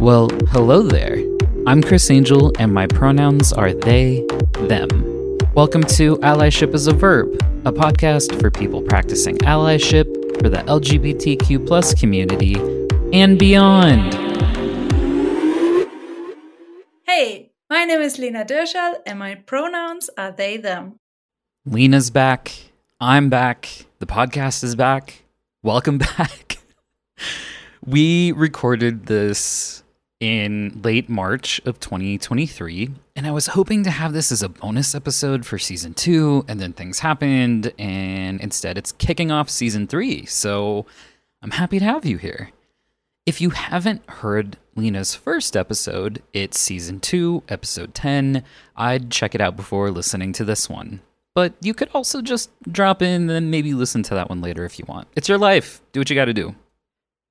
Well, hello there. I'm Chris Angel, and my pronouns are they, them. Welcome to Allyship is a Verb, a podcast for people practicing allyship for the LGBTQ plus community and beyond. Hey, my name is Lena Dirscherl, and my pronouns are they, them. Lena's back. I'm back. The podcast is back. Welcome back. we recorded this in late March of 2023, and I was hoping to have this as a bonus episode for season two, and then things happened, and instead it's kicking off season three. So I'm happy to have you here. If you haven't heard Lena's first episode, it's season two, episode 10. I'd check it out before listening to this one. But you could also just drop in and maybe listen to that one later if you want. It's your life. Do what you got to do.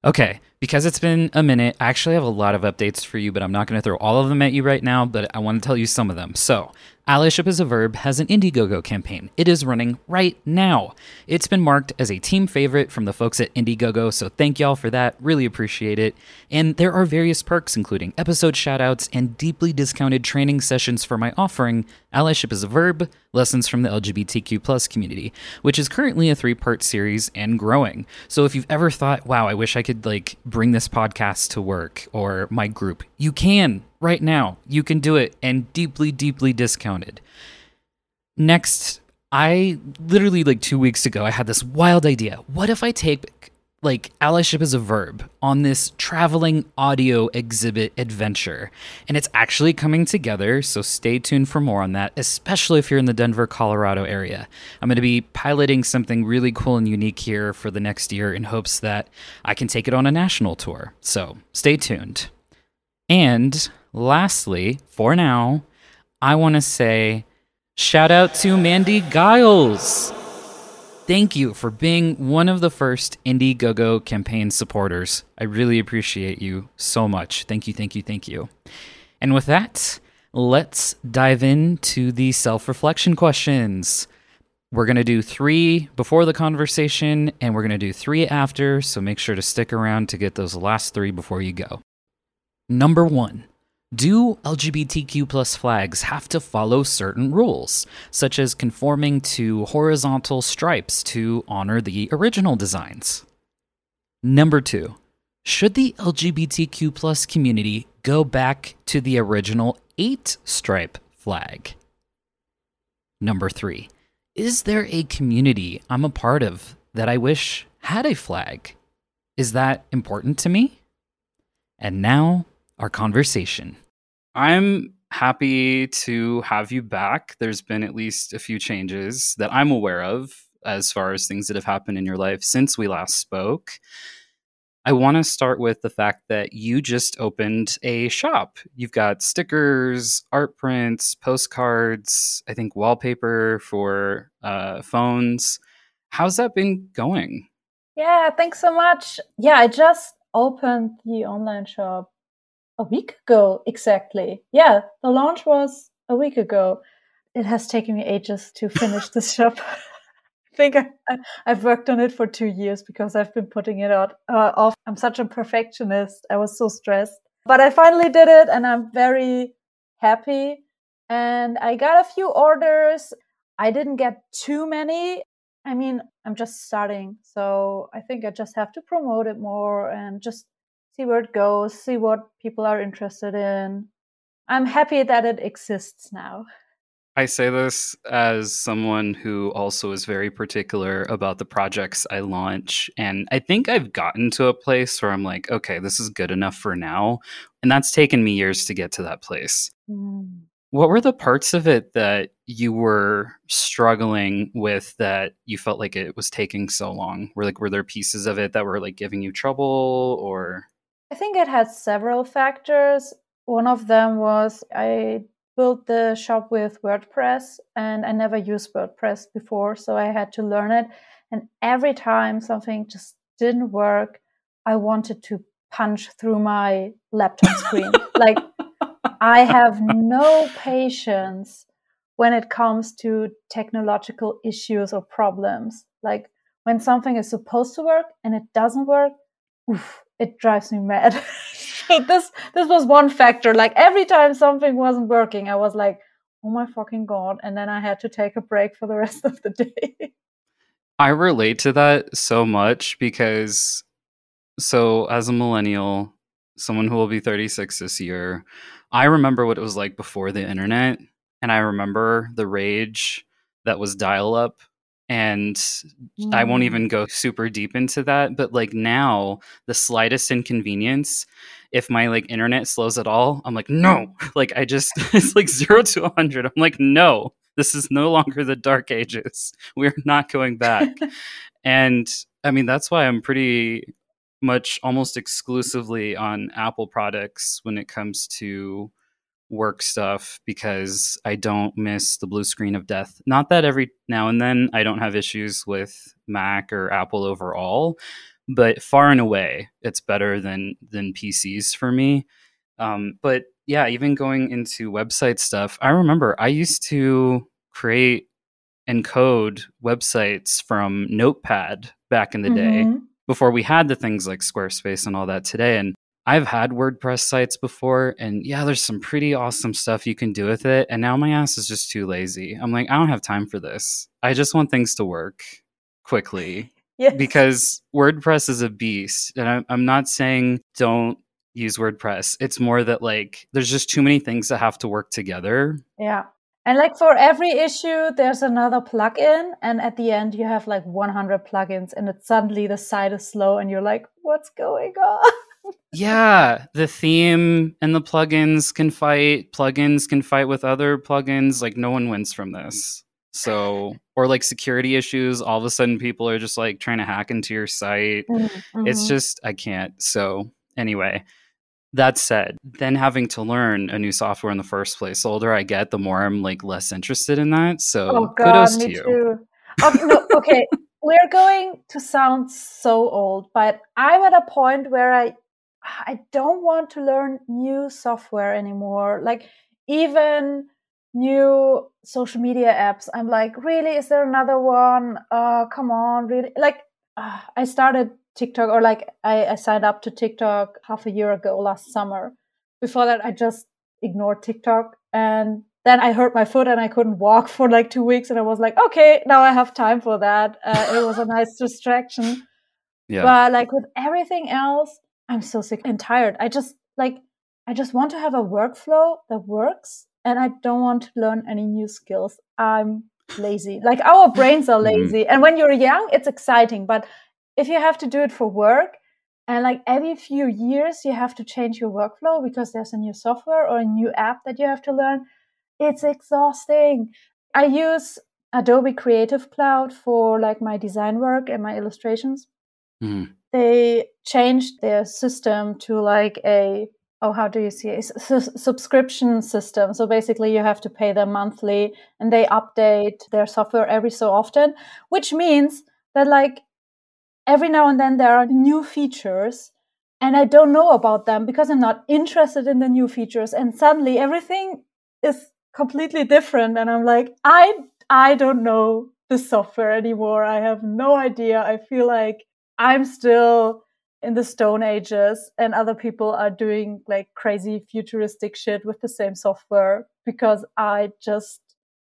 Okay, because it's been a minute, I actually have a lot of updates for you, but I'm not going to throw all of them at you right now, but I want to tell you some of them. So, Allyship is a Verb has an Indiegogo campaign. It is running right now. It's been marked as a team favorite from the folks at Indiegogo, so thank y'all for that. Really appreciate it. And there are various perks, including episode shoutouts and deeply discounted training sessions for my offering, Allyship is a Verb Lessons from the LGBTQ plus community, which is currently a three part series and growing. So if you've ever thought, wow, I wish I could like bring this podcast to work or my group, you can right now. You can do it and deeply, deeply discounted. Next, I literally like two weeks ago, I had this wild idea. What if I take like allyship as a verb on this traveling audio exhibit adventure and it's actually coming together so stay tuned for more on that especially if you're in the denver colorado area i'm going to be piloting something really cool and unique here for the next year in hopes that i can take it on a national tour so stay tuned and lastly, for now, I want to say shout out to Mandy Giles. Thank you for being one of the first Indiegogo campaign supporters. I really appreciate you so much. Thank you, thank you, thank you. And with that, let's dive into the self reflection questions. We're going to do three before the conversation, and we're going to do three after, so make sure to stick around to get those last three before you go. Number one, do LGBTQ plus flags have to follow certain rules, such as conforming to horizontal stripes to honor the original designs? Number two, should the LGBTQ plus community go back to the original eight stripe flag? Number three, is there a community I'm a part of that I wish had a flag? Is that important to me? And now our conversation. I'm happy to have you back. There's been at least a few changes that I'm aware of as far as things that have happened in your life since we last spoke. I want to start with the fact that you just opened a shop. You've got stickers, art prints, postcards, I think wallpaper for uh, phones. How's that been going? Yeah, thanks so much. Yeah, I just opened the online shop a week ago exactly. Yeah, the launch was a week ago. It has taken me ages to finish this shop. I think I, have worked on it for two years because I've been putting it out uh, off. I'm such a perfectionist. I was so stressed, but I finally did it, and I'm very happy. And I got a few orders. I didn't get too many. I mean, I'm just starting, so I think I just have to promote it more and just see where it goes, see what people are interested in. I'm happy that it exists now. I say this as someone who also is very particular about the projects I launch. And I think I've gotten to a place where I'm like, okay, this is good enough for now. And that's taken me years to get to that place. Mm. What were the parts of it that you were struggling with that you felt like it was taking so long? Were like were there pieces of it that were like giving you trouble or I think it had several factors. One of them was I built the shop with WordPress and I never used WordPress before, so I had to learn it. And every time something just didn't work, I wanted to punch through my laptop screen. like, I have no patience when it comes to technological issues or problems. Like when something is supposed to work and it doesn't work, oof, it drives me mad. so this this was one factor. Like every time something wasn't working, I was like, "Oh my fucking god!" And then I had to take a break for the rest of the day. I relate to that so much because so as a millennial, someone who will be 36 this year, I remember what it was like before the internet and I remember the rage that was dial up and mm. I won't mm. even go super deep into that, but like now the slightest inconvenience if my like internet slows at all, I'm like no. Like I just it's like 0 to a 100. I'm like no. This is no longer the dark ages. We're not going back. and I mean that's why I'm pretty much almost exclusively on Apple products when it comes to work stuff because I don't miss the blue screen of death. Not that every now and then I don't have issues with Mac or Apple overall, but far and away it's better than than PCs for me. Um, but yeah, even going into website stuff, I remember I used to create and code websites from Notepad back in the mm-hmm. day before we had the things like Squarespace and all that today. And I've had WordPress sites before, and yeah, there's some pretty awesome stuff you can do with it. And now my ass is just too lazy. I'm like, I don't have time for this. I just want things to work quickly. Yes. Because WordPress is a beast. And I'm not saying don't use WordPress. It's more that like there's just too many things that have to work together. Yeah. And like for every issue, there's another plugin. And at the end, you have like 100 plugins, and it suddenly the site is slow, and you're like, what's going on? yeah, the theme and the plugins can fight. Plugins can fight with other plugins. Like no one wins from this. So, or like security issues, all of a sudden people are just like trying to hack into your site. Mm-hmm. It's just I can't. So, anyway, that said, then having to learn a new software in the first place, the older I get, the more I'm like less interested in that. So, oh, God, kudos to you. Too. Oh, no, okay, we're going to sound so old, but I'm at a point where I I don't want to learn new software anymore. Like even new social media apps. I'm like, really? Is there another one? Uh, come on, really? Like, uh, I started TikTok or like I, I signed up to TikTok half a year ago last summer. Before that, I just ignored TikTok and then I hurt my foot and I couldn't walk for like two weeks. And I was like, okay, now I have time for that. Uh, it was a nice distraction. Yeah. But like with everything else, I'm so sick and tired. I just like, I just want to have a workflow that works and I don't want to learn any new skills. I'm lazy. Like our brains are mm-hmm. lazy. Mm-hmm. And when you're young, it's exciting. But if you have to do it for work, and like every few years, you have to change your workflow because there's a new software or a new app that you have to learn. It's exhausting. I use Adobe Creative Cloud for like my design work and my illustrations. Mm they changed their system to like a oh how do you see it? Subscription system. So basically you have to pay them monthly and they update their software every so often which means that like every now and then there are new features and i don't know about them because i'm not interested in the new features and suddenly everything is completely different and i'm like i i don't know the software anymore. I have no idea. I feel like I'm still in the stone ages and other people are doing like crazy futuristic shit with the same software because I just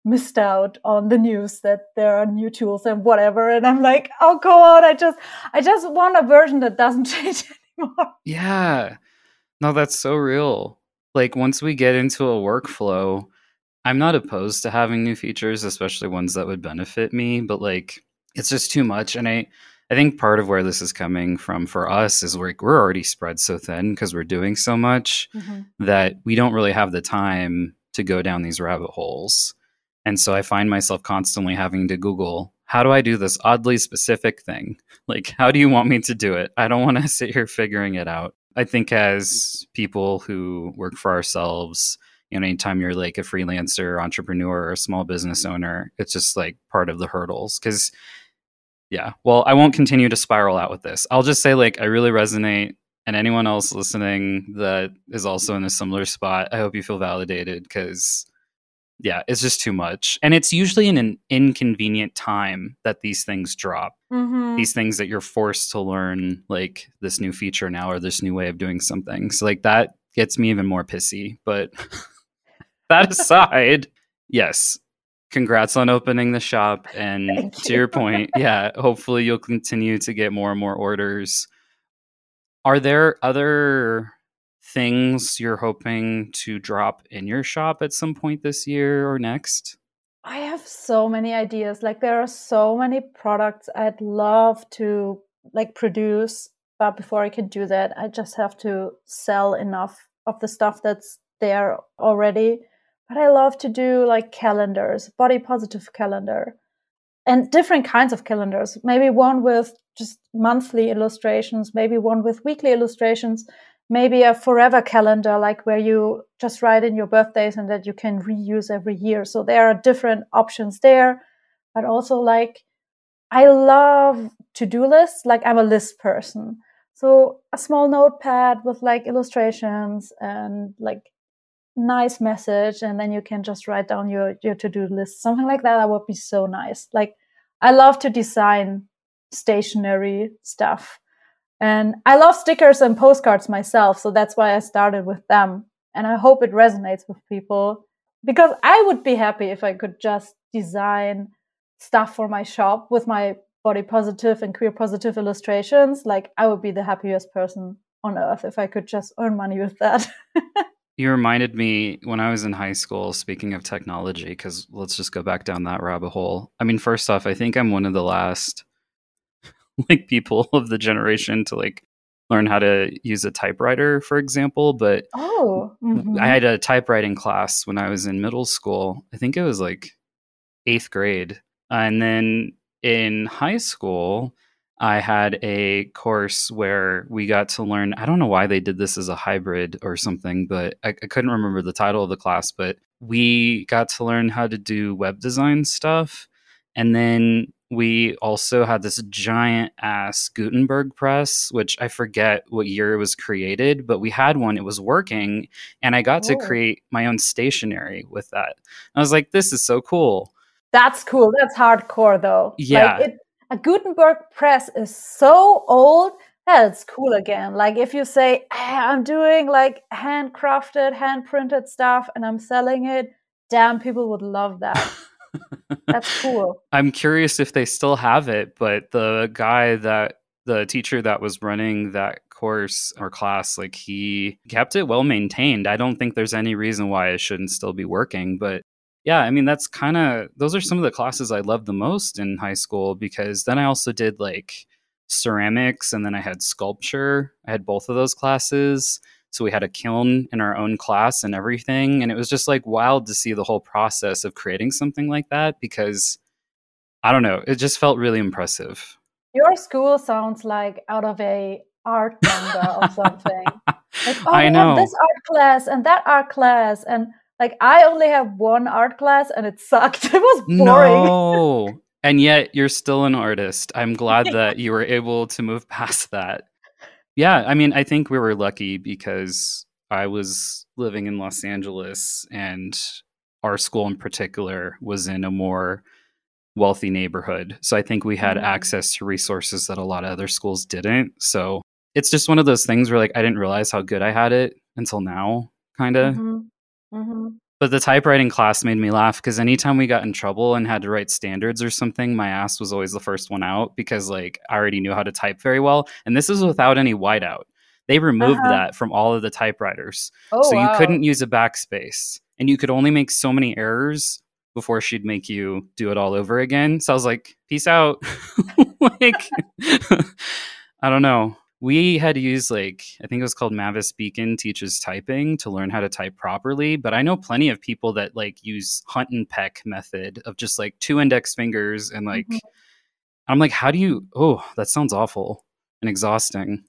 missed out on the news that there are new tools and whatever. And I'm like oh on I just I just want a version that doesn't change anymore. Yeah. No that's so real. Like once we get into a workflow I'm not opposed to having new features especially ones that would benefit me but like it's just too much. And I I think part of where this is coming from for us is we're, we're already spread so thin because we're doing so much mm-hmm. that we don't really have the time to go down these rabbit holes. And so I find myself constantly having to Google, how do I do this oddly specific thing? Like, how do you want me to do it? I don't want to sit here figuring it out. I think as people who work for ourselves, you know, anytime you're like a freelancer, entrepreneur, or a small business owner, it's just like part of the hurdles because yeah. Well, I won't continue to spiral out with this. I'll just say, like, I really resonate. And anyone else listening that is also in a similar spot, I hope you feel validated because yeah, it's just too much. And it's usually in an inconvenient time that these things drop. Mhm. These things that you're forced to learn, like this new feature now or this new way of doing something. So, like, that gets me even more pissy. But that aside, yes, congrats on opening the shop. And Thank to your point, yeah, hopefully you'll continue to get more and more orders. Are there other things you're hoping to drop in your shop at some point this year or next? I have so many ideas. Like there are so many products I'd love to like produce, but before I can do that, I just have to sell enough of the stuff that's there already. But I love to do like calendars, body positive calendar, and different kinds of calendars. Maybe one with just monthly illustrations, maybe one with weekly illustrations, maybe a forever calendar, like where you just write in your birthdays and that you can reuse every year. So there are different options there, but also like I love to do lists. Like I'm a list person. So a small notepad with like illustrations and like nice message and then you can just write down your your to-do list. Something like that that would be so nice. Like i love to design stationery stuff. And i love stickers and postcards myself so that's why i started with them. And i hope it resonates with people because i would be happy if i could just design stuff for my shop with my body positive and queer positive illustrations. Like i would be the happiest person on earth if i could just earn money with that You reminded me when I was in high school, speaking of technology, because let's just go back down that rabbit hole. I mean, first off, I think I'm one of the last like people of the generation to like learn how to use a typewriter, for example. But oh mhm. I had a typewriting class when I was in middle school. I think it was like eighth grade. And then in high school, I had a course where we got to learn. I don't know why they did this as a hybrid or something, but I, I couldn't remember the title of the class. But we got to learn how to do web design stuff. And then we also had this giant ass Gutenberg press, which I forget what year it was created, but we had one. It was working, and I got to Oh. create my own stationery with that. I was like, this is so cool. That's cool. That's hardcore, though. Yeah. Like it, a Gutenberg press is so old that it's cool again. Like if you say, "Ah, I'm doing like handcrafted, hand printed stuff and I'm selling it, damn, people would love that. That's cool. I'm curious if they still have it, but the guy that the teacher that was running that course or class, like he kept it well maintained. I don't think there's any reason why it shouldn't still be working. But yeah, I mean, that's kind of those are some of the classes I loved the most in high school because then I also did like ceramics and then I had sculpture. I had both of those classes. So we had a kiln in our own class and everything. And it was just like wild to see the whole process of creating something like that because I don't know, it just felt really impressive. Your school sounds like out of a art manga or something. Like, oh, I know. this art class and that art class. And like, I only have one art class and it sucked. It was boring. No. And yet you're still an artist. I'm glad that you were able to move past that. Yeah, I mean, I think we were lucky because I was living in Los Angeles and our school in particular was in a more wealthy neighborhood. So I think we had Mm. access to resources that a lot of other schools didn't. So it's just one of those things where like I didn't realize how good I had it until now, kind of. Mhm. Mhm. But the typewriting class made me laugh because anytime we got in trouble and had to write standards or something, my ass was always the first one out because like I already knew how to type very well. And this is without any whiteout. They removed Uh-huh. that from all of the typewriters. Oh, so you couldn't use a backspace and you could only make so many errors before she'd make you do it all over again. So I was like, peace out. like I don't know. We had to use like I think it was called Mavis Beacon teaches typing to learn how to type properly, but I know plenty of people that like use hunt and peck method of just like two index fingers and like Mhm. I'm like how do you oh, that sounds awful and exhausting.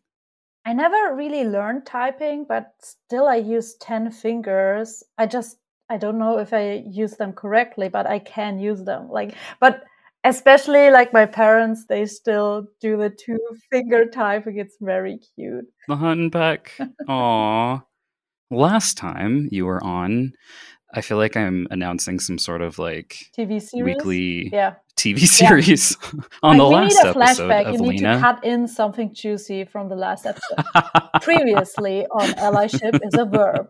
I never really learned typing, but still I use 10 fingers. I just, I don't know if I use them correctly, but I can use them. Like, but especially like my parents, they still do the two finger typing. It's very cute. The hunt and peck. Aw. Last time you were on, I feel like I'm announcing some sort of like TV series. weekly Yeah. TV series on Like, the last need a episode flashback. of You need Lena. to cut in something juicy from the last episode. Previously on allyship is a verb.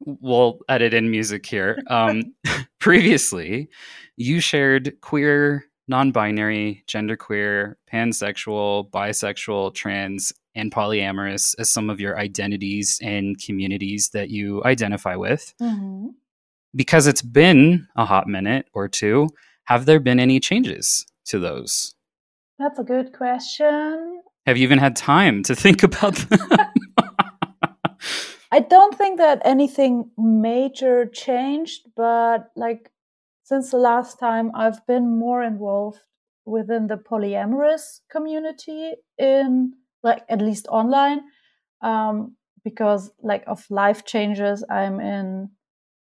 We'll edit in music here. Um, previously, you shared queer, non-binary, genderqueer, pansexual, bisexual, trans, and polyamorous as some of your identities and communities that you identify with. Mhm. Because it's been a hot minute or two, have there been any changes to those? That's a good question. Have you even had time to think about them? I don't think that anything major changed, but like since the last time, I've been more involved within the polyamorous community in like at least online, um, because like of life changes. I'm in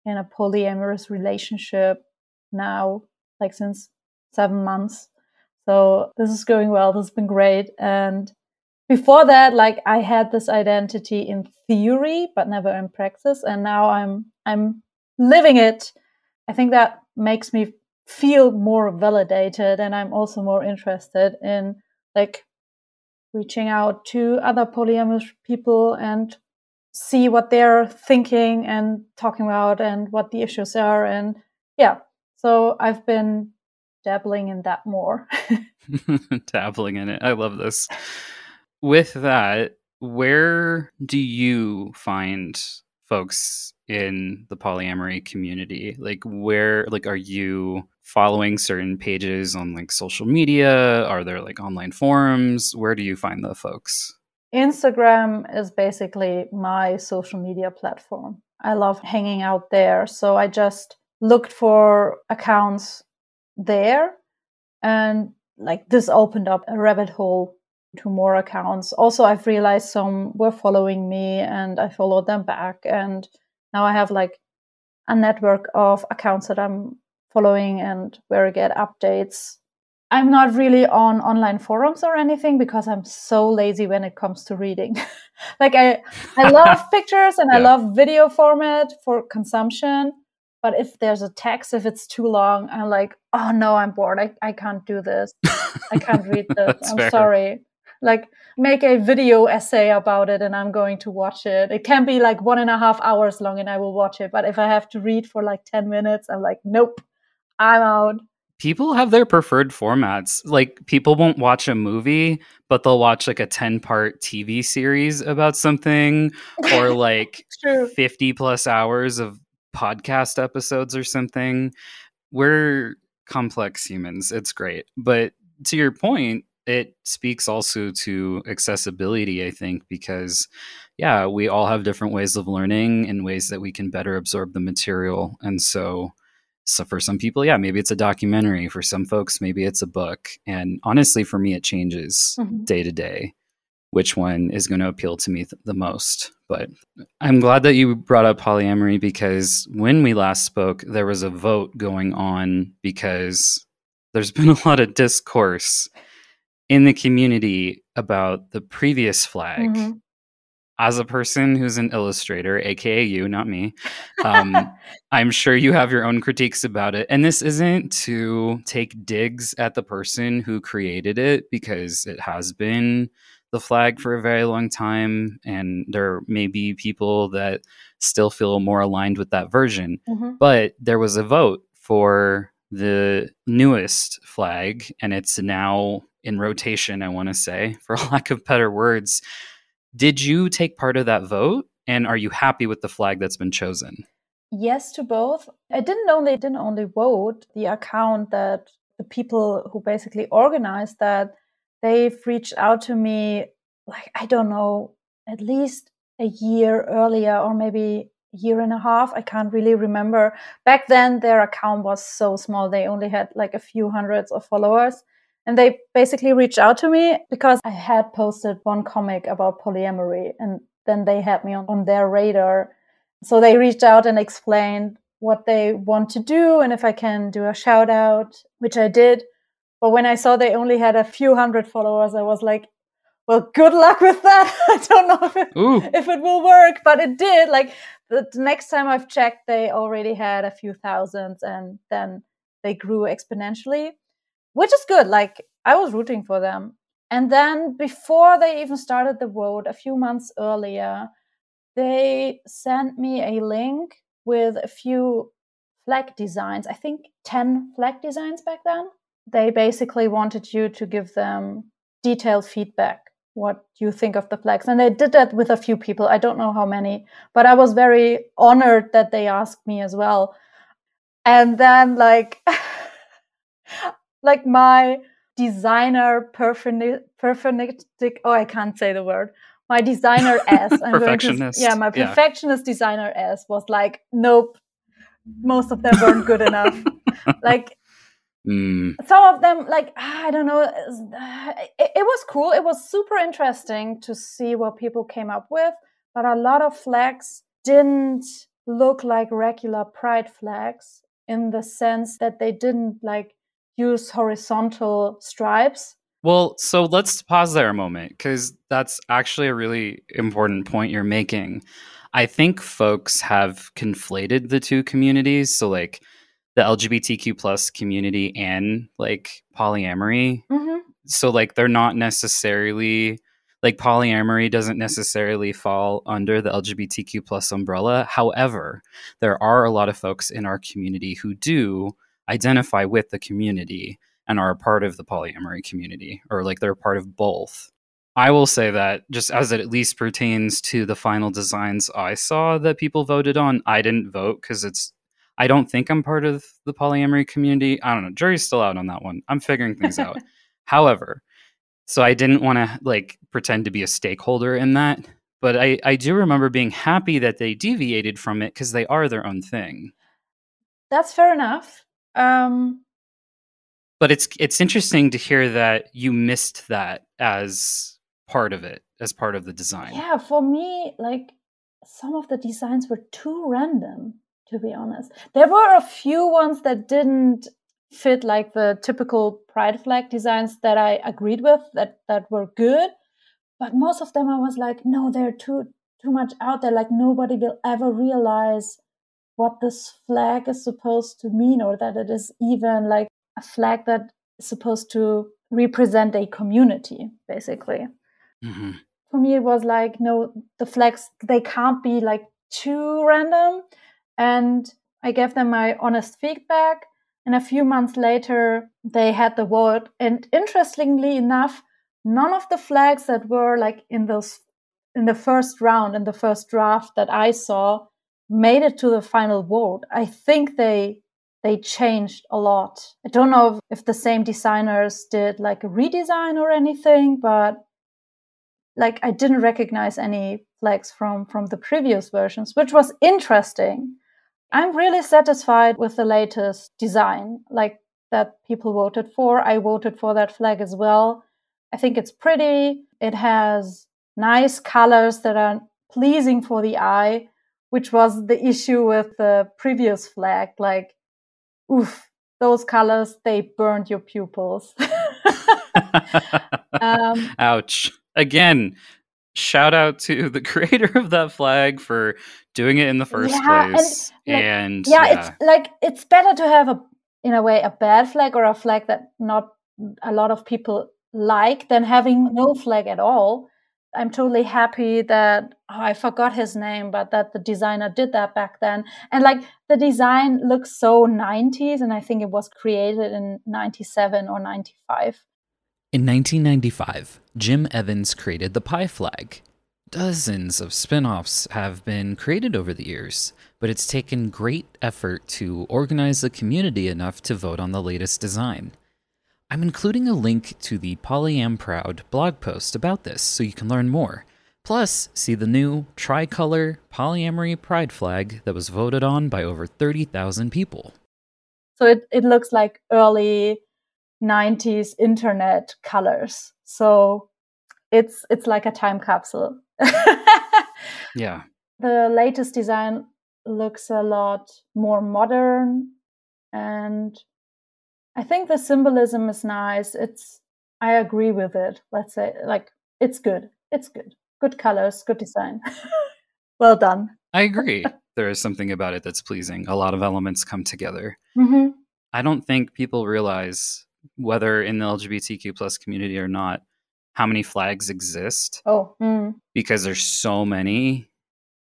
in a polyamorous relationship now, like since seven months. So this is going well. This has been great, and before that like i had this identity in theory but never in practice and now i'm i'm living it i think that makes me feel more validated and i'm also more interested in like reaching out to other polyamorous people and see what they're thinking and talking about and what the issues are and yeah so i've been dabbling in that more dabbling in it. I love this. With that, where do you find folks in the polyamory community? Like where like are you following certain pages on like social media? Are there like online forums? Where do you find the folks? Instagram is basically my social media platform. I love hanging out there. So I just looked for accounts there and like this opened up a rabbit hole to more accounts. Also, I've realized some were following me and I followed them back. And now I have like a network of accounts that I'm following and where I get updates. I'm not really on online forums or anything because I'm so lazy when it comes to reading. like I I love pictures and I love video format for consumption. But if there's a text, if it's too long, I'm like, oh no, I'm bored. I, I can't do this. I can't read this. I'm fair. sorry. Like make a video essay about it and I'm going to watch it. It can be like one and a half hours long and I will watch it. But if I have to read for like 10 minutes, I'm like, nope, I'm out. People have their preferred formats. Like people won't watch a movie, but they'll watch like a 10-part TV series about something or like 50 plus hours of podcast episodes or something. We're complex humans. It's great. But to your point, it speaks also to accessibility, I think, because yeah, we all have different ways of learning and ways that we can better absorb the material. And so so for some people, yeah, maybe it's a documentary. For some folks, maybe it's a book. And honestly, for me, it changes Mhm. day to day which one is going to appeal to me th- the most. But I'm glad that you brought up polyamory because when we last spoke, there was a vote going on because there's been a lot of discourse in the community about the previous flag. Mhm. As a person who's an illustrator, aka you, not me, um, I'm sure you have your own critiques about it. And this isn't to take digs at the person who created it because it has been the flag for a very long time. And there may be people that still feel more aligned with that version. Mhm. But there was a vote for the newest flag, and it's now in rotation, I want to say, for lack of better words. Did you take part of that vote? And are you happy with the flag that's been chosen? yes to both. I didn't only didn't only vote the account that the people who basically organized that they've reached out to me like I don't know at least a year earlier or maybe year and a half. I can't really remember. Back then their account was so small. They only had like a few hundreds of followers. And they basically reached out to me because I had posted one comic about polyamory and then they had me on, on their radar. So they reached out and explained what they want to do and if I can do a shout out, which I did. But when I saw they only had a few hundred followers, I was like, well, good luck with that. I don't know if it, if it will work, but it did. Like the, the next time I've checked, they already had a few thousands and then they grew exponentially, which is good. Like I was rooting for them. And then before they even started the vote, a few months earlier, they sent me a link with a few flag designs. I think 10 flag designs back then. They basically wanted you to give them detailed feedback what you think of the flags. And they did that with a few people. I don't know how many, but I was very honored that they asked me as well. And then like like my designer perfectionistic oh I can't say the word. My designer S. perfectionist. To, yeah, my perfectionist yeah. designer S was like, nope, most of them weren't good enough. like Mm. Some of them, like I don't know, it, it, was cool. It was super interesting to see what people came up with, but a lot of flags didn't look like regular pride flags in the sense that they didn't like use horizontal stripes. Well, so let's pause there a moment because that's actually a really important point you're making. I think folks have conflated the two communities. So, like, the LGBTQ plus community and like polyamory. Mm-hmm. So like they're not necessarily like polyamory doesn't necessarily fall under the LGBTQ plus umbrella. However, there are a lot of folks in our community who do identify with the community and are a part of the polyamory community or like they're part of both. I will say that just as it at least pertains to the final designs I saw that people voted on, I didn't vote because it's I don't think I'm part of the polyamory community. I don't know. Jury's still out on that one. I'm figuring things out. However, so I didn't want to like pretend to be a stakeholder in that, but I I do remember being happy that they deviated from it because they are their own thing. That's fair enough. Um but it's it's interesting to hear that you missed that as part of it, as part of the design. Yeah, for me like some of the designs were too random to be honest. There were a few ones that didn't fit like the typical pride flag designs that I agreed with that that were good, but most of them I was like, no, they're too too much out there. Like nobody will ever realize what this flag is supposed to mean, or that it is even like a flag that is supposed to represent a community, basically. Mm-hmm. For me, it was like, no, the flags they can't be like too random and I gave them my honest feedback. And a few months later, they had the vote. And interestingly enough, none of the flags that were like in those in the first round, in the first draft that I saw, made it to the final vote. I think they they changed a lot. I don't know if, if the same designers did like a redesign or anything, but like I didn't recognize any flags from from the previous versions, which was interesting I'm really satisfied with the latest design, like that people voted for. I voted for that flag as well. I think it's pretty. It has nice colors that are pleasing for the eye, which was the issue with the previous flag. Like, oof, those colors, they burned your pupils. um, Ouch. Again, shout out to the creator of that flag for doing it in the first yeah, place. And, like, and yeah, yeah, it's like it's better to have a in a way a bad flag or a flag that not a lot of people like than having no flag at all. I'm totally happy that oh, I forgot his name, but that the designer did that back then. And like the design looks so 90s, and I think it was created in 97 or 95. In 1995, Jim Evans created the Pi flag. Dozens of spin offs have been created over the years, but it's taken great effort to organize the community enough to vote on the latest design. I'm including a link to the Polyam Proud blog post about this so you can learn more. Plus, see the new tricolor polyamory pride flag that was voted on by over 30,000 people. So it, it looks like early 90s internet colors. So it's it's like a time capsule. yeah. The latest design looks a lot more modern and I think the symbolism is nice. It's I agree with it. Let's say like it's good. It's good. Good colors, good design. well done. I agree. there is something about it that's pleasing. A lot of elements come together. hmm I don't think people realize whether in the LGBTQ plus community or not how many flags exist Oh, mm. because there's so many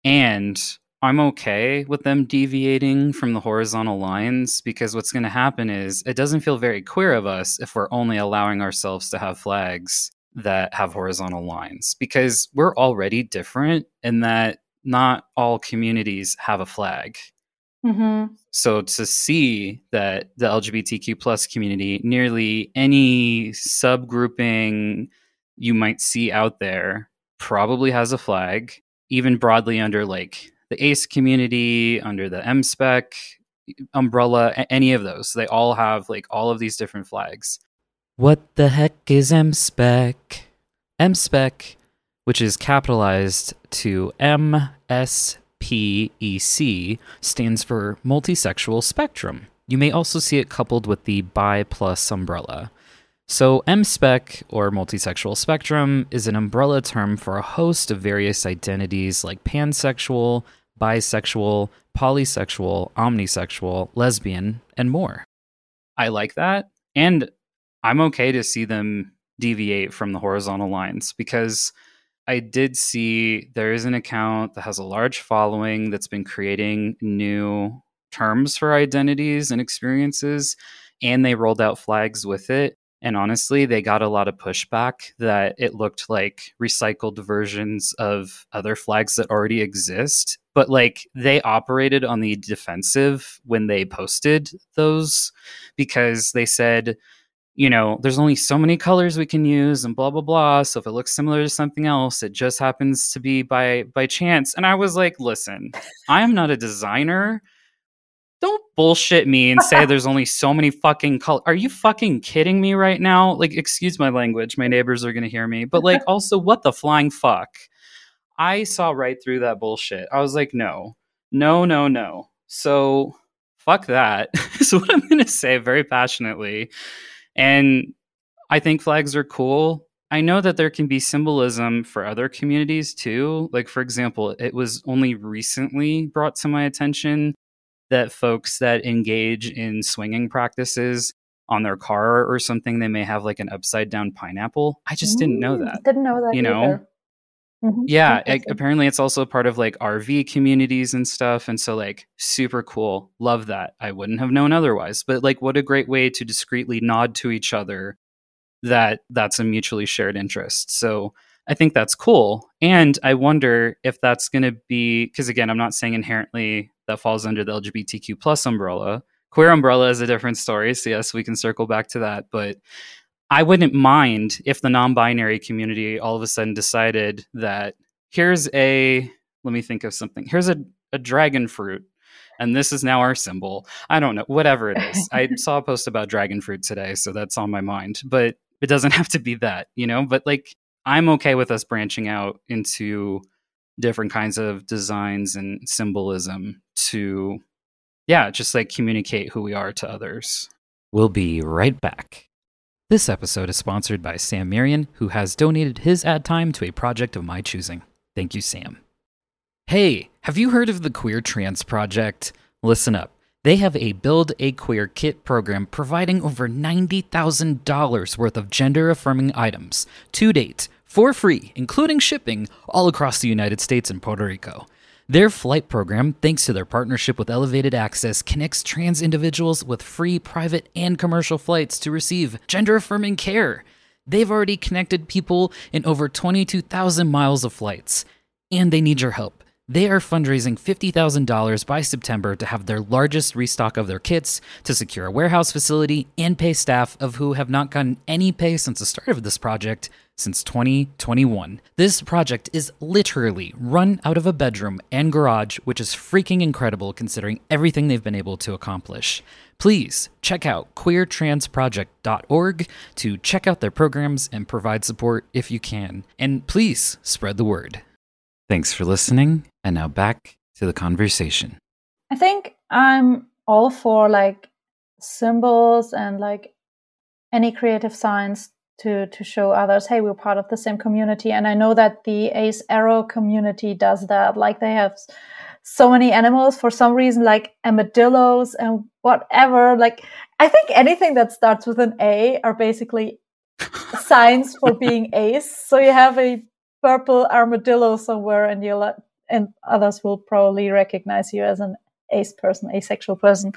and I'm okay with them deviating from the horizontal lines because what's going to happen is it doesn't feel very queer of us if we're only allowing ourselves to have flags that have horizontal lines because we're already different in that not all communities have a flag. hmm So to see that the LGBTQ plus community, nearly any subgrouping you might see out there, probably has a flag, even broadly under like the ACE community, under the MSPEC umbrella, any of those. So They all have like all of these different flags. What the heck is MSPEC? MSPEC, which is capitalized to MSPEC, stands for multisexual spectrum. You may also see it coupled with the bi plus umbrella. So, MSPEC, or multisexual spectrum, is an umbrella term for a host of various identities like pansexual, bisexual, polysexual, omnisexual, lesbian, and more. I like that. And I'm okay to see them deviate from the horizontal lines because I did see there is an account that has a large following that's been creating new terms for identities and experiences, and they rolled out flags with it. And honestly, they got a lot of pushback that it looked like recycled versions of other flags that already exist. But like they operated on the defensive when they posted those because they said, you know, there's only so many colors we can use and blah blah blah. So if it looks similar to something else, it just happens to be by by chance. And I was like, listen, I am not a designer. Don't bullshit me and say there's only so many fucking colors. Are you fucking kidding me right now? Like, excuse my language. My neighbors are gonna hear me. But like, also, what the flying fuck? I saw right through that bullshit. I was like, no, no, no, no. So fuck that. is what I'm gonna say very passionately. And I think flags are cool. I know that there can be symbolism for other communities too. Like, for example, it was only recently brought to my attention that folks that engage in swinging practices on their car or something, they may have like an upside down pineapple. I just didn't know Mm, that. Didn't know that. You know? either. Mhm, Yeah, it, apparently it's also part of like RV communities and stuff. And so, like, super cool. Love that. I wouldn't have known otherwise. But, like, what a great way to discreetly nod to each other that that's a mutually shared interest. So, I think that's cool. And I wonder if that's going to be because, again, I'm not saying inherently that falls under the LGBTQ plus umbrella. Queer umbrella is a different story. So, yes, we can circle back to that. But I wouldn't mind if the non binary community all of a sudden decided that here's a, let me think of something, here's a, a dragon fruit. And this is now our symbol. I don't know, whatever it is. I saw a post about dragon fruit today, so that's on my mind. But it doesn't have to be that, you know? But like, I'm okay with us branching out into different kinds of designs and symbolism to, yeah, just like communicate who we are to others. We'll be right back. This episode is sponsored by Sam Marion, who has donated his ad time to a project of my choosing. Thank you, Sam. Hey, have you heard of the Queer Trans Project? Listen up. They have a Build a Queer Kit program providing over $90,000 worth of gender affirming items to date for free, including shipping all across the United States and Puerto Rico. Their flight program, thanks to their partnership with Elevated Access, connects trans individuals with free private and commercial flights to receive gender affirming care. They've already connected people in over 22,000 miles of flights, and they need your help. They are fundraising $50,000 by September to have their largest restock of their kits, to secure a warehouse facility, and pay staff of who have not gotten any pay since the start of this project since 2021. This project is literally run out of a bedroom and garage, which is freaking incredible considering everything they've been able to accomplish. Please check out queertransproject.org to check out their programs and provide support if you can. And please spread the word. Thanks for listening, and now back to the conversation. I think I'm all for like symbols and like any creative signs to to show others, hey, we're part of the same community. And I know that the Ace Arrow community does that. Like they have so many animals for some reason, like armadillos and whatever. Like I think anything that starts with an A are basically signs for being ace. So you have a purple armadillo somewhere, and you and others will probably recognize you as an ace person, asexual person.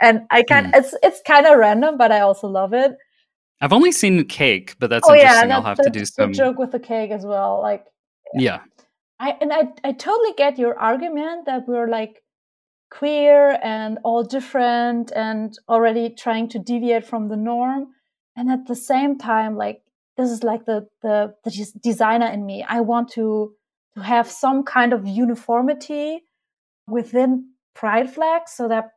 And I can mm. it's it's kind of random, but I also love it. I've only seen cake, but that's oh, interesting. Yeah, I'll have to do some joke with the cake as well. Like yeah. I and I I totally get your argument that we're like queer and all different and already trying to deviate from the norm and at the same time like this is like the the, the designer in me i want to to have some kind of uniformity within pride flags so that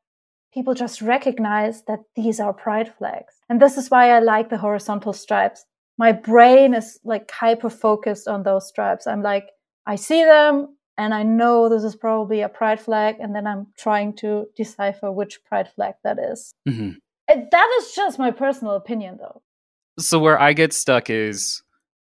people just recognize that these are pride flags and this is why i like the horizontal stripes my brain is like hyper focused on those stripes i'm like i see them and i know this is probably a pride flag and then i'm trying to decipher which pride flag that is. Mm-hmm. That is just my personal opinion, though. So where I get stuck is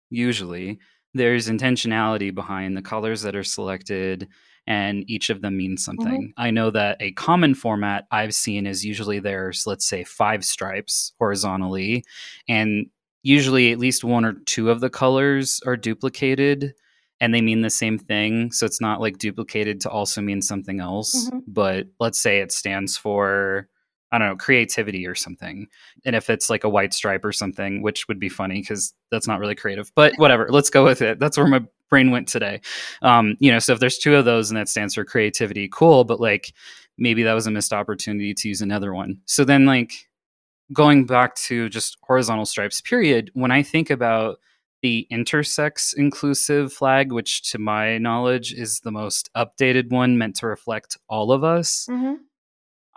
usually there's intentionality behind the colors that are selected and each of them means mm-hmm. something. Mm-hmm. I know that a common format I've seen is usually there's let's say 5 stripes horizontally and usually at least one or two of the colors are duplicated and they mean the same thing so it's not like duplicated to also mean something else mm-hmm. but let's say it stands for I don't know, creativity or something. And if it's like a white stripe or something, which would be funny because that's not really creative, but whatever, let's go with it. That's where my brain went today. Um, you know, so if there's two of those and that stands for creativity, cool. But like maybe that was a missed opportunity to use another one. So then, like, going back to just horizontal stripes, period, when I think about the intersex inclusive flag, which to my knowledge is the most updated one meant to reflect all of us. Mm-hmm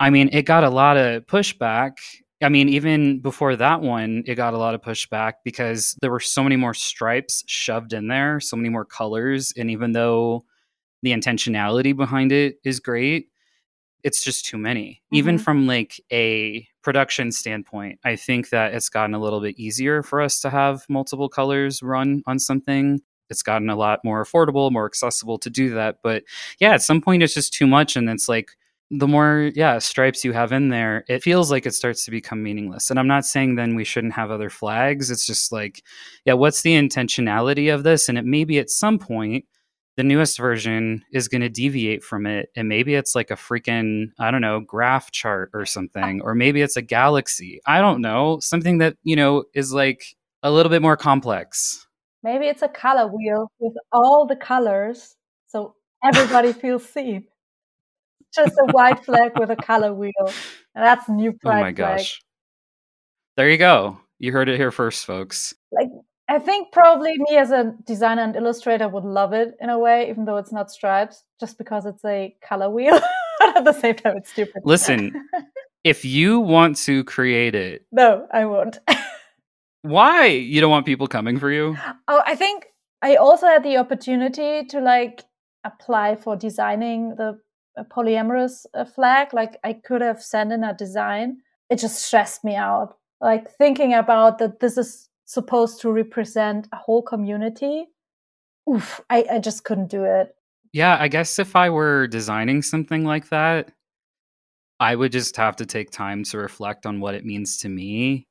I mean, it got a lot of pushback. I mean, even before that one, it got a lot of pushback because there were so many more stripes shoved in there, so many more colors. And even though the intentionality behind it is great, it's just too many. Mm-hmm. Even from like a production standpoint, I think that it's gotten a little bit easier for us to have multiple colors run on something. It's gotten a lot more affordable, more accessible to do that. But yeah, at some point, it's just too much. And it's like, the more yeah stripes you have in there it feels like it starts to become meaningless. And i'm not saying then we shouldn't have other flags. It's just like yeah what's the intentionality of this? And it maybe at some point the newest version is going to deviate from it. And maybe it's like a freaking i don't know graph chart or something or maybe it's a galaxy. I don't know. Something that you know is like a little bit more complex. Maybe it's a color wheel with all the colors so everybody feels seen just a white flag with a color wheel. And that's new pride Oh my gosh. Flag. There you go. You heard it here first, folks. Like I think probably me as a designer and illustrator would love it in a way, even though it's not stripes, just because it's a color wheel. but at the same time, it's stupid. Listen, if you want to create it, no, I won't. why you don't want people coming for you? Oh, I think I also had the opportunity to like apply for designing the a polyamorous uh, flag. Like I could have sent in a design. It just stressed me out. Like thinking about that this is supposed to represent a whole community. Oof, I, I just couldn't do it. Yeah, I guess if I were designing something like that, I would just have to take time to reflect on what it means to me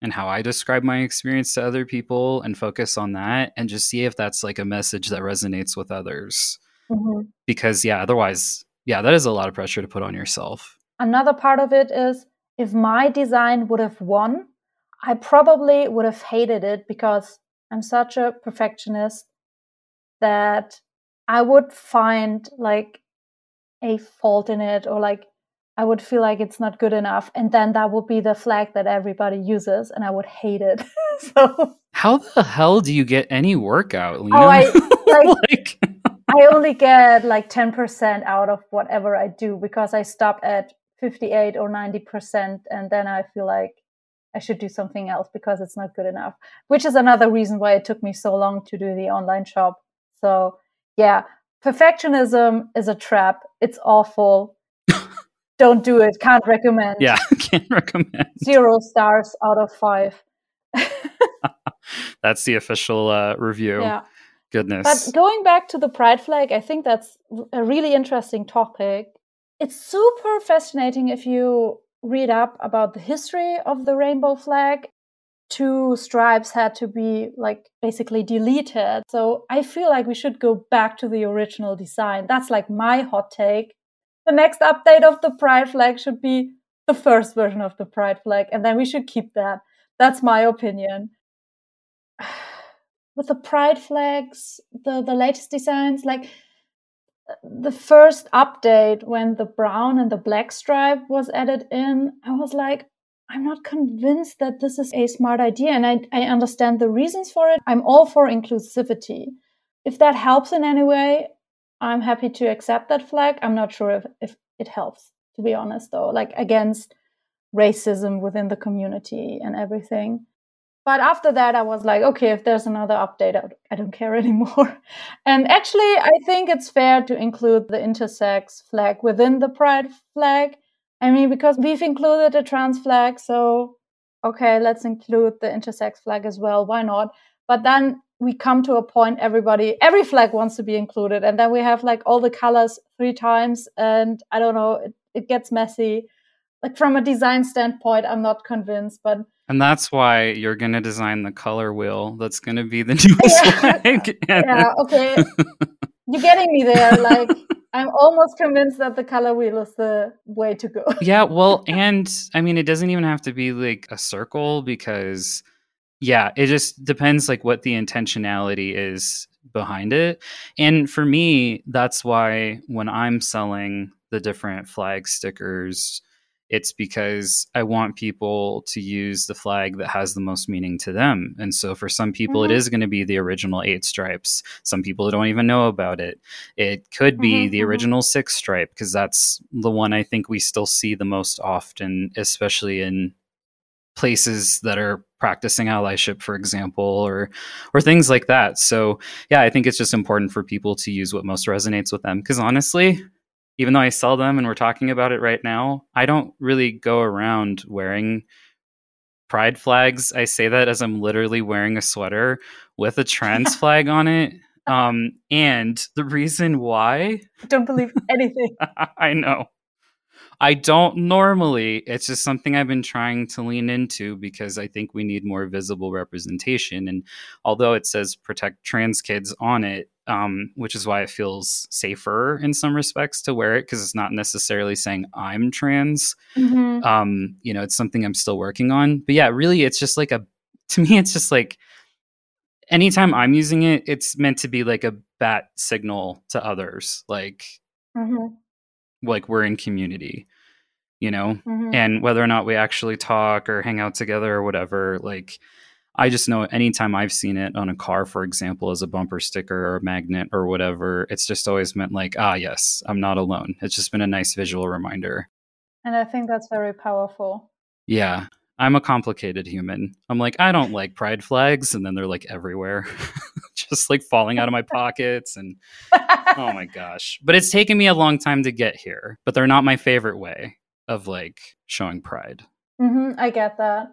and how I describe my experience to other people and focus on that and just see if that's like a message that resonates with others. Mm-hmm. Because, yeah, otherwise, yeah, that is a lot of pressure to put on yourself. Another part of it is if my design would have won, I probably would have hated it because I'm such a perfectionist that I would find like a fault in it or like I would feel like it's not good enough. And then that would be the flag that everybody uses and I would hate it. so how the hell do you get any workout, oh, Lena? Oh, I like, like I only get like 10% out of whatever I do because I stop at 58 or 90% and then I feel like I should do something else because it's not good enough, which is another reason why it took me so long to do the online shop. So, yeah, perfectionism is a trap. It's awful. Don't do it. Can't recommend. Yeah, can't recommend. Zero stars out of five. That's the official uh, review. Yeah. Goodness. But going back to the pride flag, I think that's a really interesting topic. It's super fascinating if you read up about the history of the rainbow flag. Two stripes had to be like basically deleted. So I feel like we should go back to the original design. That's like my hot take. The next update of the pride flag should be the first version of the pride flag, and then we should keep that. That's my opinion. With the pride flags, the, the latest designs, like uh, the first update when the brown and the black stripe was added in, I was like, I'm not convinced that this is a smart idea. And I, I understand the reasons for it. I'm all for inclusivity. If that helps in any way, I'm happy to accept that flag. I'm not sure if, if it helps, to be honest, though, like against racism within the community and everything. But after that, I was like, okay, if there's another update, I don't care anymore. And actually, I think it's fair to include the intersex flag within the pride flag. I mean, because we've included a trans flag, so okay, let's include the intersex flag as well. Why not? But then we come to a point everybody every flag wants to be included and then we have like all the colors three times and i don't know it, it gets messy like from a design standpoint i'm not convinced but and that's why you're going to design the color wheel that's going to be the newest yeah. flag. yeah, okay. You're getting me there. Like, I'm almost convinced that the color wheel is the way to go. yeah, well, and I mean, it doesn't even have to be like a circle because, yeah, it just depends like what the intentionality is behind it. And for me, that's why when I'm selling the different flag stickers, it's because I want people to use the flag that has the most meaning to them. And so for some people, mm-hmm. it is going to be the original eight stripes. Some people don't even know about it. It could be mm-hmm, the mm-hmm. original six stripe because that's the one I think we still see the most often, especially in places that are practicing allyship for example or or things like that so yeah i think it's just important for people to use what most resonates with them because honestly even though I sell them and we're talking about it right now, I don't really go around wearing pride flags. I say that as I'm literally wearing a sweater with a trans flag on it. Um, and the reason why don't believe anything. I know. I don't normally. It's just something I've been trying to lean into because I think we need more visible representation. And although it says protect trans kids on it, um, which is why it feels safer in some respects to wear it because it's not necessarily saying I'm trans. Mm-hmm. Um, you know, it's something I'm still working on. But yeah, really, it's just like a, to me, it's just like anytime I'm using it, it's meant to be like a bat signal to others. Like, mm-hmm. Like we're in community, you know, mm-hmm. and whether or not we actually talk or hang out together or whatever, like, I just know anytime I've seen it on a car, for example, as a bumper sticker or a magnet or whatever, it's just always meant like, ah, yes, I'm not alone. It's just been a nice visual reminder. And I think that's very powerful. Yeah. I'm a complicated human. I'm like, I don't like pride flags. And then they're like everywhere, just like falling out of my pockets. And oh my gosh. But it's taken me a long time to get here, but they're not my favorite way of like showing pride. Mm-hmm, I get that.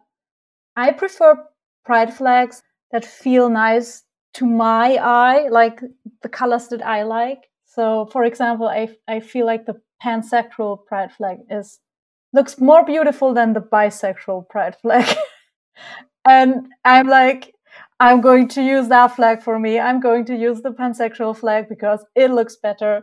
I prefer pride flags that feel nice to my eye, like the colors that I like. So, for example, I, I feel like the pansexual pride flag is looks more beautiful than the bisexual pride flag. and I'm like, I'm going to use that flag for me. I'm going to use the pansexual flag because it looks better.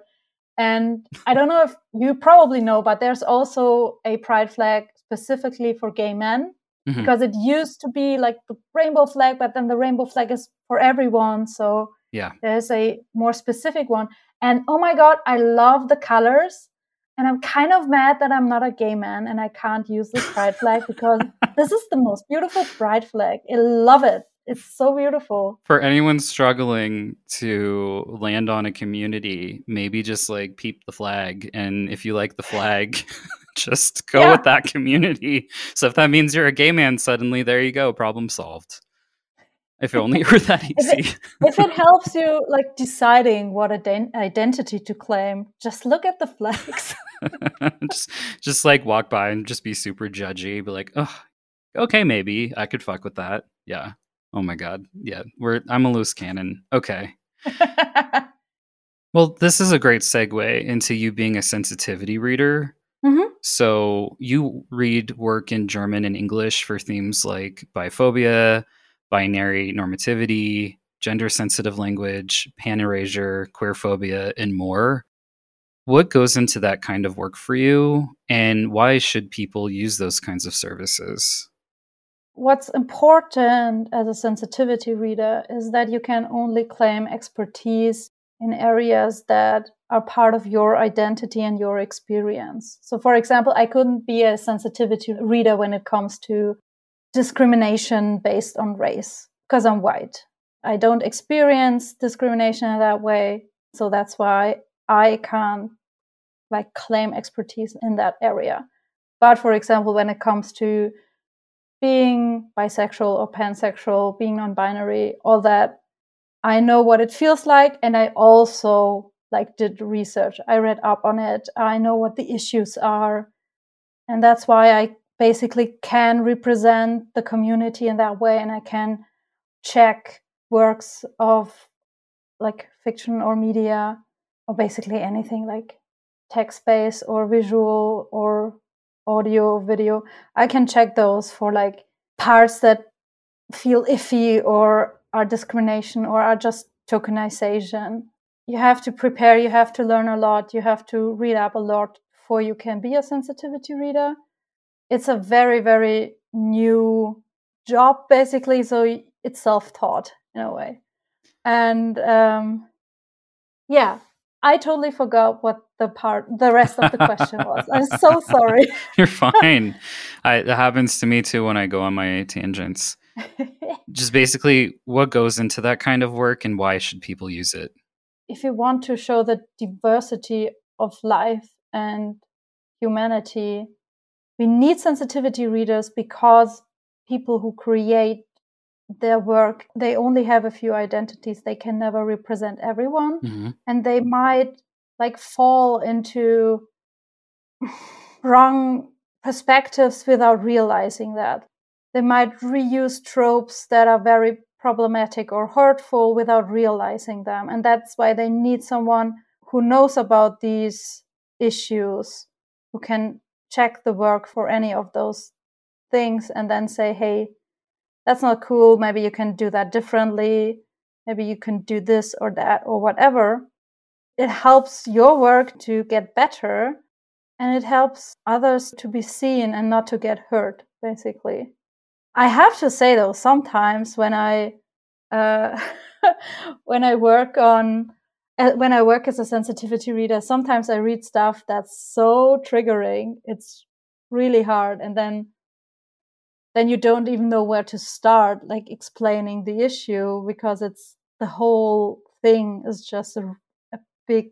And I don't know if you probably know, but there's also a pride flag specifically for gay men mm-hmm. because it used to be like the rainbow flag, but then the rainbow flag is for everyone. So yeah, there's a more specific one. And oh my God, I love the colors. And I'm kind of mad that I'm not a gay man and I can't use this pride flag because this is the most beautiful pride flag. I love it. It's so beautiful. For anyone struggling to land on a community, maybe just like peep the flag. And if you like the flag, just go yeah. with that community. So if that means you're a gay man suddenly, there you go, problem solved. If only it were that easy. if, it, if it helps you like deciding what ident- identity to claim, just look at the flags. just just like walk by and just be super judgy, be like, oh, okay, maybe I could fuck with that. Yeah. Oh my god. Yeah. We're I'm a loose cannon. Okay. well, this is a great segue into you being a sensitivity reader. Mhm. So you read work in German and English for themes like biphobia, binary normativity, gender sensitive language, pan erasure, queerphobia, and more. What goes into that kind of work for you, and why should people use those kinds of services? What's important as a sensitivity reader is that you can only claim expertise in areas that are part of your identity and your experience. So, for example, I couldn't be a sensitivity reader when it comes to discrimination based on race because I'm white. I don't experience discrimination in that way. So that's why I can't like claim expertise in that area. But for example, when it comes to being bisexual or pansexual, being non binary, all that, I know what it feels like. And I also like did research. I read up on it. I know what the issues are. And that's why I basically can represent the community in that way and I can check works of like fiction or media or basically anything like text based or visual or audio video i can check those for like parts that feel iffy or are discrimination or are just tokenization. You have to prepare you have to learn a lot you have to read up a lot before you can be a sensitivity reader. It's a very very new job basically so it's self-taught in a way. And um yeah i totally forgot what the part the rest of the question was i'm so sorry You're fine. I, it happens to me too when I go on my tangents. Just basically, what goes into that kind of work, and why should people use it? if you want to show the diversity of life and humanity we need sensitivity readers because people who create their work they only have a few identities they can never represent everyone hmm and they might like fall into wrong perspectives without realizing that. They might reuse tropes that are very problematic or hurtful without realizing them. And that's why they need someone who knows about these issues, who can check the work for any of those things and then say, hey, that's not cool. Maybe you can do that differently. Maybe you can do this or that or whatever. It helps your work to get better and it helps others to be seen and not to get hurt, basically. I have to say though, sometimes when I uh, when I work on uh, when I work as a sensitivity reader, sometimes I read stuff that's so triggering. It's really hard, and then then you don't even know where to start, like explaining the issue because it's the whole thing is just a, a big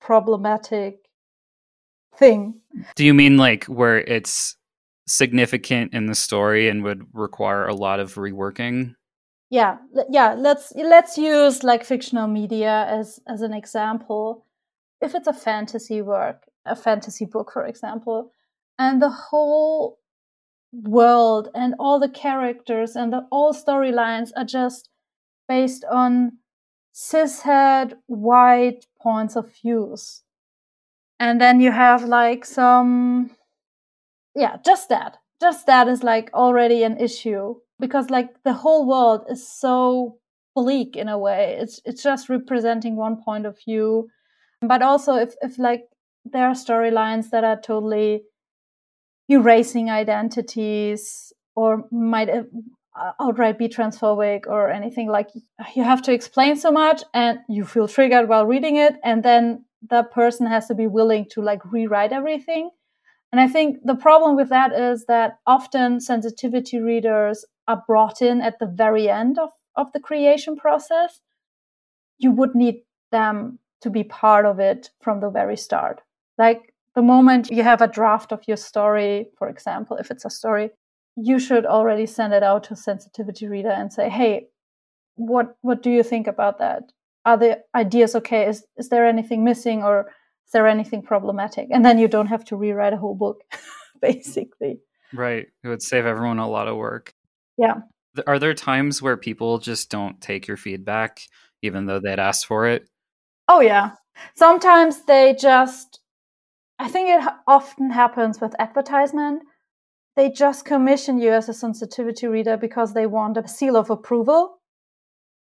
problematic thing. Do you mean like where it's significant in the story and would require a lot of reworking? yeah yeah let's let's use like fictional media as as an example if it's a fantasy work a fantasy book for example and the whole world and all the characters and the all storylines are just based on cishet white points of views. And then you have like some yeah just that. Just that is like already an issue because like the whole world is so bleak in a way. It's it's just representing one point of view. But also if if like there are storylines that are totally erasing identities or might uh, outright be transphobic or anything like you have to explain so much and you feel triggered while reading it and then that person has to be willing to like rewrite everything and I think the problem with that is that often sensitivity readers are brought in at the very end of, of the creation process. You would need them to be part of it from the very start. Like the moment you have a draft of your story, for example, if it's a story, you should already send it out to a sensitivity reader and say, hey, what what do you think about that? Are the ideas okay? Is is there anything missing or is there anything problematic? And then you don't have to rewrite a whole book, basically. Right. It would save everyone a lot of work. Yeah. Are there times where people just don't take your feedback even though they'd asked for it? Oh, yeah. Sometimes they just, I think it often happens with advertisement. They just commission you as a sensitivity reader because they want a seal of approval.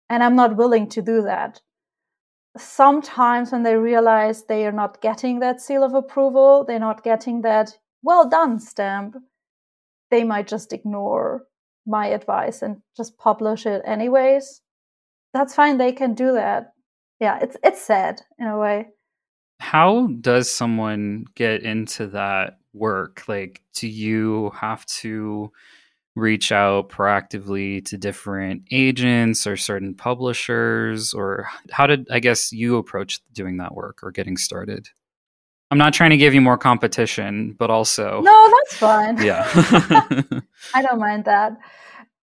And I'm not willing to do that. Sometimes when they realize they are not getting that seal of approval, they're not getting that well done stamp, they might just ignore my advice and just publish it anyways. That's fine, they can do that. Yeah, it's it's sad in a way. How does someone get into that work? Like do you have to reach out proactively to different agents or certain publishers or how did I guess you approach doing that work or getting started? I'm not trying to give you more competition, but also No, that's fine. Yeah. I don't mind that.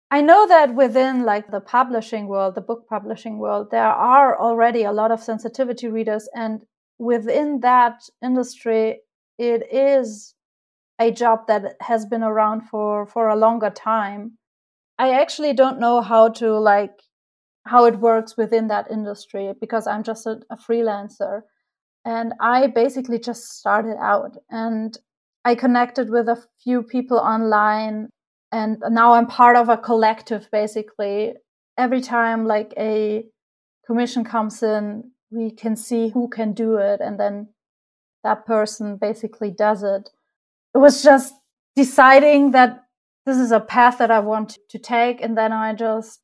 I know that within like the publishing world, the book publishing world, there are already a lot of sensitivity readers and within that industry it is a job that has been around for for a longer time. I actually don't know how to like how it works within that industry because I'm just a, a freelancer. And I basically just started out and I connected with a few people online and now I'm part of a collective basically. Every time like a commission comes in, we can see who can do it and then that person basically does it. It was just deciding that this is a path that I want to take and then I just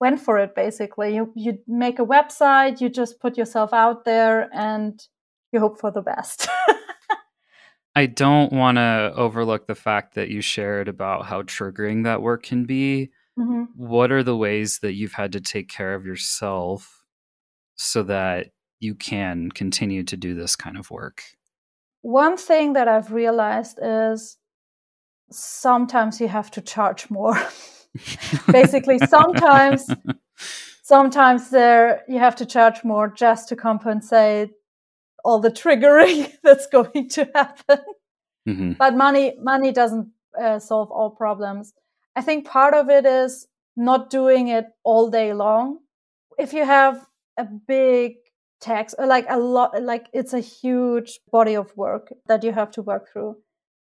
went for it basically. You you make a website, you just put yourself out there and you hope for the best. I don't want to overlook the fact that you shared about how triggering that work can be. Mm-hmm. What are the ways that you've had to take care of yourself so that you can continue to do this kind of work? One thing that I've realized is sometimes you have to charge more. Basically, sometimes sometimes there you have to charge more just to compensate all the triggering that's going to happen. Mm-hmm. But money money doesn't uh, solve all problems. I think part of it is not doing it all day long. If you have a big text uh, like a lot like it's a huge body of work that you have to work through.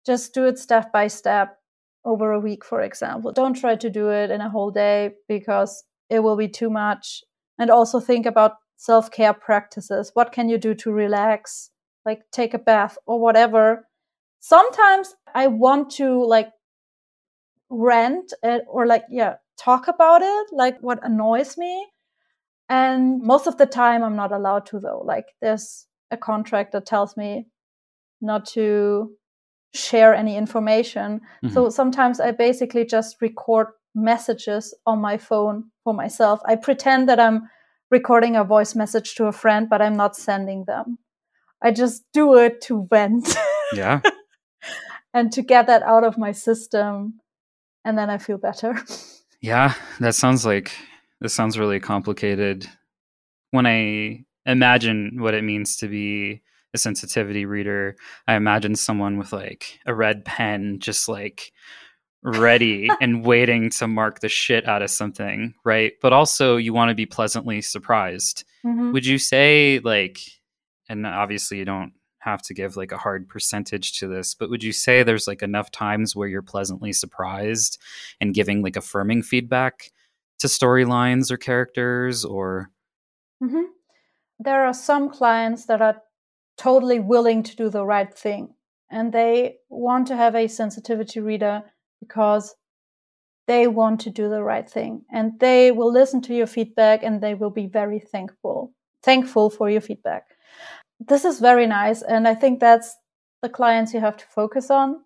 Just do it step by step over a week for example. Don't try to do it in a whole day because it will be too much. And also think about self care practices. What can you do to relax? Like take a bath or whatever. Sometimes I want to like rant or like, yeah, talk about it, like what annoys me. And most of the time, I'm not allowed to, though. Like, there's a contract that tells me not to share any information. Mm-hmm. So sometimes I basically just record messages on my phone for myself. I pretend that I'm recording a voice message to a friend, but I'm not sending them. I just do it to vent. Yeah. and to get that out of my system. And then I feel better. Yeah, that sounds like this sounds really complicated. When I imagine what it means to be a sensitivity reader, I imagine someone with like a red pen just like ready and waiting to mark the shit out of something, right? But also, you want to be pleasantly surprised. Mm-hmm. Would you say, like, and obviously, you don't have to give like a hard percentage to this, but would you say there's like enough times where you're pleasantly surprised and giving like affirming feedback to storylines or characters or? Mm-hmm. There are some clients that are totally willing to do the right thing and they want to have a sensitivity reader because they want to do the right thing and they will listen to your feedback and they will be very thankful thankful for your feedback this is very nice and i think that's the clients you have to focus on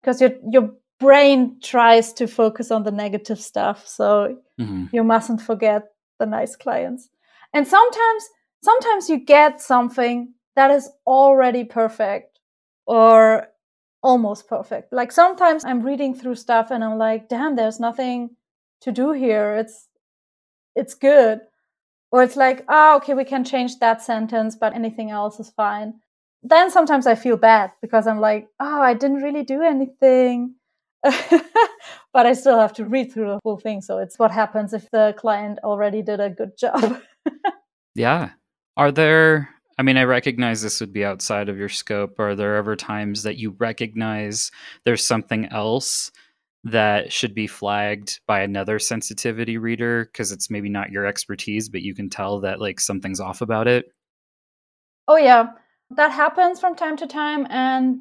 because your your brain tries to focus on the negative stuff so mm-hmm. you mustn't forget the nice clients and sometimes sometimes you get something that is already perfect or almost perfect. Like sometimes I'm reading through stuff and I'm like, damn, there's nothing to do here. It's it's good. Or it's like, oh, okay, we can change that sentence, but anything else is fine. Then sometimes I feel bad because I'm like, oh, I didn't really do anything. but I still have to read through the whole thing. So it's what happens if the client already did a good job. yeah. Are there, I mean, I recognize this would be outside of your scope. Are there ever times that you recognize there's something else that should be flagged by another sensitivity reader because it's maybe not your expertise, but you can tell that like something's off about it? Oh, yeah. That happens from time to time. And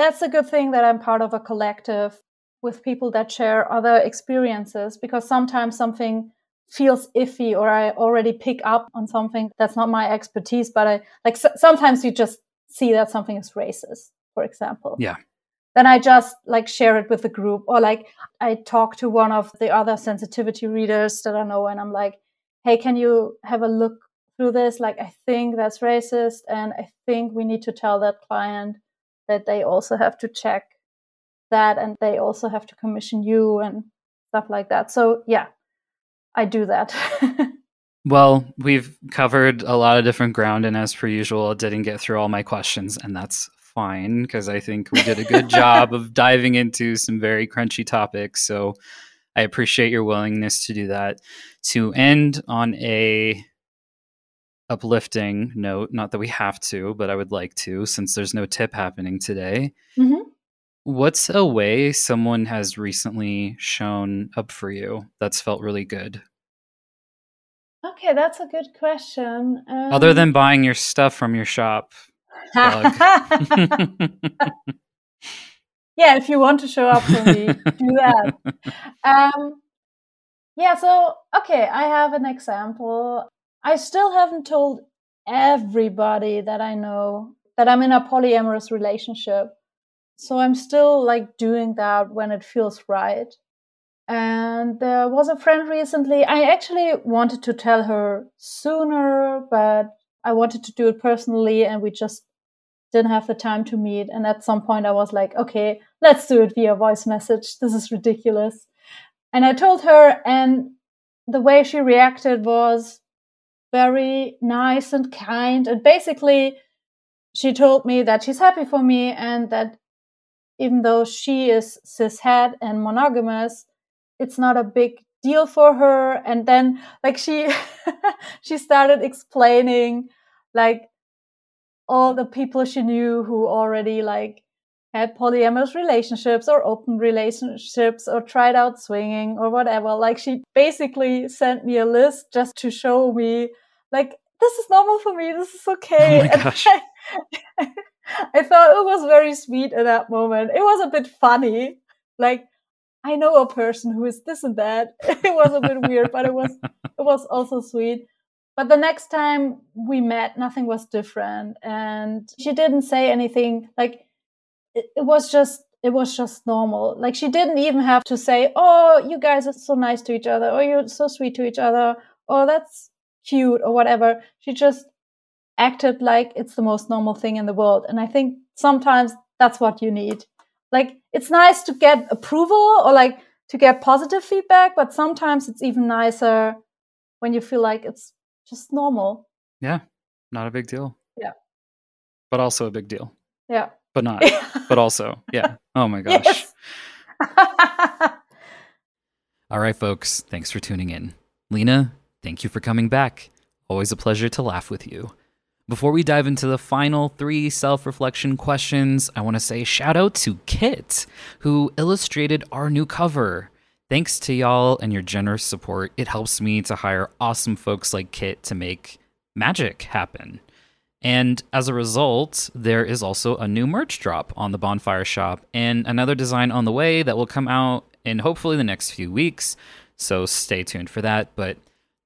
that's a good thing that I'm part of a collective with people that share other experiences because sometimes something feels iffy or I already pick up on something that's not my expertise, but I like sometimes you just see that something is racist, for example. Yeah. Then I just like share it with the group or like I talk to one of the other sensitivity readers that I know and I'm like, hey, can you have a look through this? Like, I think that's racist and I think we need to tell that client that they also have to check that and they also have to commission you and stuff like that. So, yeah, I do that. well, we've covered a lot of different ground, and as per usual, didn't get through all my questions, and that's fine because I think we did a good job of diving into some very crunchy topics. So, I appreciate your willingness to do that. To end on a uplifting note, not that we have to, but I would like to, since there's no tip happening today. Mm-hmm. What's a way someone has recently shown up for you that's felt really good? Okay, that's a good question. Um, Other than buying your stuff from your shop. yeah, if you want to show up for me, do that. Um, yeah, so, okay, I have an example. I still haven't told everybody that I know that I'm in a polyamorous relationship. So I'm still like doing that when it feels right. And there was a friend recently. I actually wanted to tell her sooner, but I wanted to do it personally and we just didn't have the time to meet. And at some point I was like, okay, let's do it via voice message. This is ridiculous. And I told her and the way she reacted was, very nice and kind. And basically, she told me that she's happy for me and that even though she is cishet and monogamous, it's not a big deal for her. And then, like, she, she started explaining, like, all the people she knew who already, like, had polyamorous relationships or open relationships or tried out swinging or whatever. Like she basically sent me a list just to show me like this is normal for me. This is okay. Oh my gosh. I, I thought it was very sweet at that moment. It was a bit funny. Like I know a person who is this and that. It was a bit weird, but it was it was also sweet. But the next time we met, nothing was different, and she didn't say anything. Like it, it was just it was just normal. Like she didn't even have to say, "Oh, you guys are so nice to each other," or "You're so sweet to each other," or "That's cute," or whatever. She just acted like it's the most normal thing in the world. And I think sometimes that's what you need. Like it's nice to get approval or like to get positive feedback, but sometimes it's even nicer when you feel like it's just normal. Yeah, not a big deal. Yeah. But also a big deal. Yeah but not. but also, yeah. Oh my gosh. All right, folks. Thanks for tuning in. Lena, thank you for coming back. Always a pleasure to laugh with you. Before we dive into the final three self reflection questions, I want to say shout out to Kit, who illustrated our new cover. Thanks to y'all and your generous support, it helps me to hire awesome folks like Kit to make magic happen. And as a result, there is also a new merch drop on the Bonfire Shop and another design on the way that will come out in hopefully the next few weeks. So stay tuned for that. But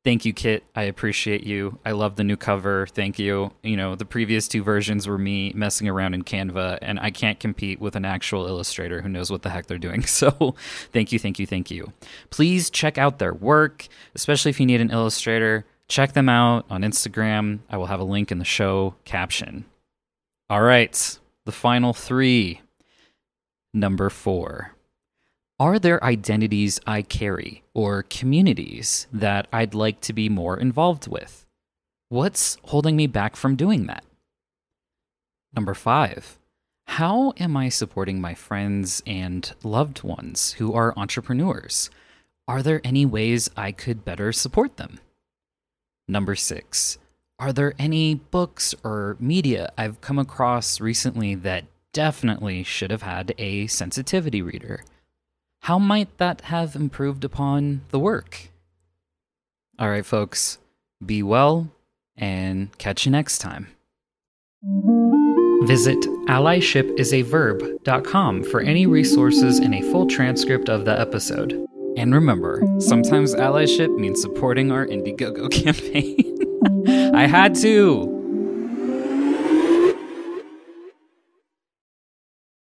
thank you, Kit. I appreciate you. I love the new cover. Thank you. You know, the previous two versions were me messing around in Canva, and I can't compete with an actual illustrator who knows what the heck they're doing. So thank you, thank you, thank you. Please check out their work, especially if you need an illustrator. Check them out on Instagram. I will have a link in the show caption. All right, the final three. Number four. Are there identities I carry or communities that I'd like to be more involved with? What's holding me back from doing that? Number five. How am I supporting my friends and loved ones who are entrepreneurs? Are there any ways I could better support them? Number six, are there any books or media I've come across recently that definitely should have had a sensitivity reader? How might that have improved upon the work? All right, folks, be well and catch you next time. Visit allyship.com for any resources and a full transcript of the episode. And remember, sometimes allyship means supporting our Indiegogo campaign. I had to.